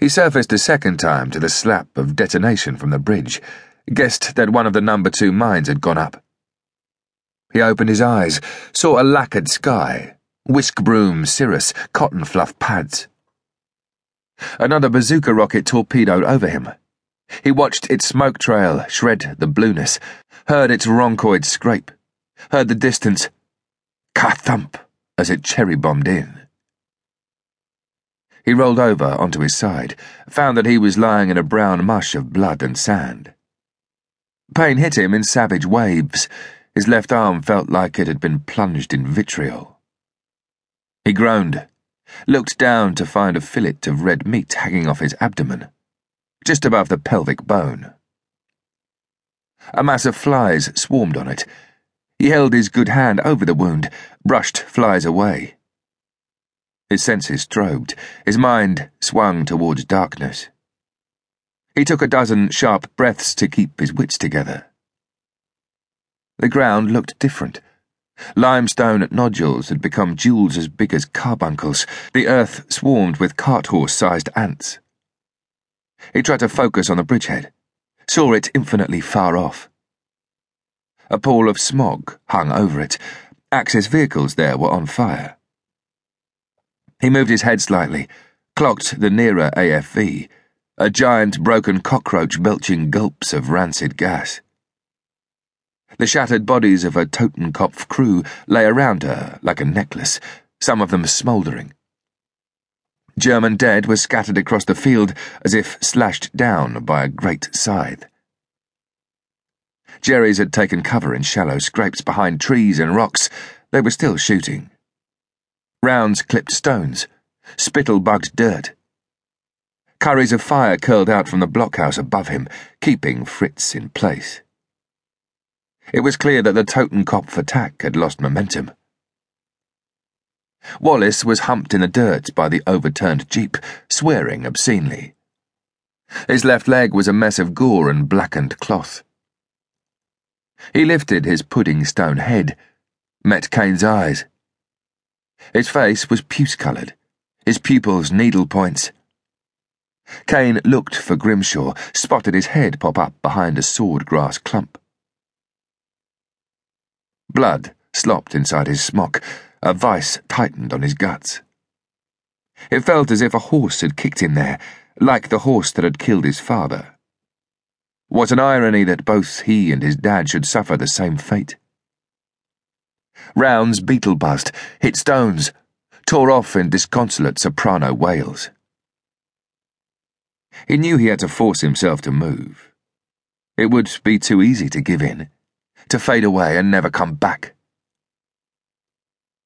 He surfaced a second time to the slap of detonation from the bridge, guessed that one of the number two mines had gone up. He opened his eyes, saw a lacquered sky, whisk broom, cirrus, cotton fluff pads. Another bazooka rocket torpedoed over him. He watched its smoke trail shred the blueness, heard its ronchoid scrape, heard the distance ka-thump as it cherry bombed in. He rolled over onto his side, found that he was lying in a brown mush of blood and sand. Pain hit him in savage waves. His left arm felt like it had been plunged in vitriol. He groaned, looked down to find a fillet of red meat hanging off his abdomen, just above the pelvic bone. A mass of flies swarmed on it. He held his good hand over the wound, brushed flies away. His senses strobed, his mind swung towards darkness. He took a dozen sharp breaths to keep his wits together. The ground looked different. Limestone nodules had become jewels as big as carbuncles. The earth swarmed with cart horse sized ants. He tried to focus on the bridgehead, saw it infinitely far off. A pall of smog hung over it. Axis vehicles there were on fire. He moved his head slightly, clocked the nearer AFV, a giant broken cockroach belching gulps of rancid gas. The shattered bodies of a Totenkopf crew lay around her like a necklace, some of them smouldering. German dead were scattered across the field as if slashed down by a great scythe. Jerry's had taken cover in shallow scrapes behind trees and rocks. They were still shooting. Rounds clipped stones, spittle bugged dirt. Curries of fire curled out from the blockhouse above him, keeping Fritz in place. It was clear that the Totenkopf attack had lost momentum. Wallace was humped in the dirt by the overturned jeep, swearing obscenely. His left leg was a mess of gore and blackened cloth. He lifted his pudding stone head, met Caine's eyes. His face was puce coloured, his pupils needle points. Caine looked for Grimshaw, spotted his head pop up behind a swordgrass clump. Blood slopped inside his smock, a vice tightened on his guts. It felt as if a horse had kicked in there, like the horse that had killed his father. What an irony that both he and his dad should suffer the same fate. Rounds beetle buzzed, hit stones, tore off in disconsolate soprano wails. He knew he had to force himself to move. It would be too easy to give in, to fade away and never come back.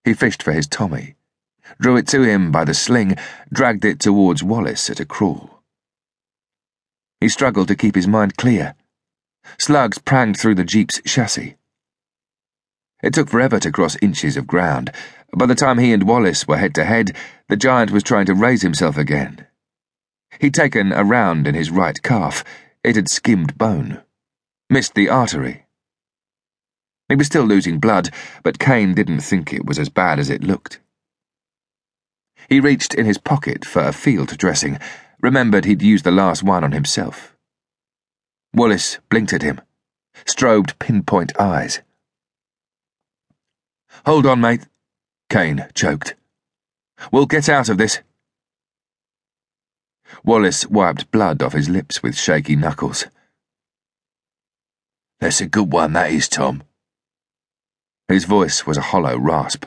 He fished for his Tommy, drew it to him by the sling, dragged it towards Wallace at a crawl. He struggled to keep his mind clear. Slugs pranged through the jeep's chassis. It took forever to cross inches of ground. By the time he and Wallace were head to head, the giant was trying to raise himself again. He'd taken a round in his right calf. It had skimmed bone. Missed the artery. He was still losing blood, but Caine didn't think it was as bad as it looked. He reached in his pocket for a field dressing, remembered he'd used the last one on himself. Wallace blinked at him, strobed pinpoint eyes. Hold on, mate, Caine choked. We'll get out of this. Wallace wiped blood off his lips with shaky knuckles. That's a good one, that is, Tom. His voice was a hollow rasp.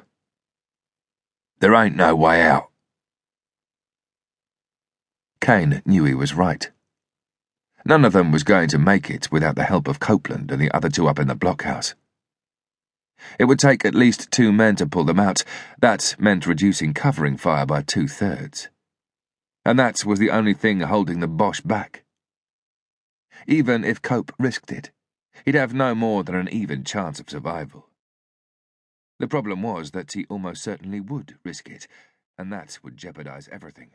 There ain't no way out. Caine knew he was right. None of them was going to make it without the help of Copeland and the other two up in the blockhouse. It would take at least two men to pull them out. That meant reducing covering fire by two thirds. And that was the only thing holding the Boche back. Even if Cope risked it, he'd have no more than an even chance of survival. The problem was that he almost certainly would risk it, and that would jeopardize everything.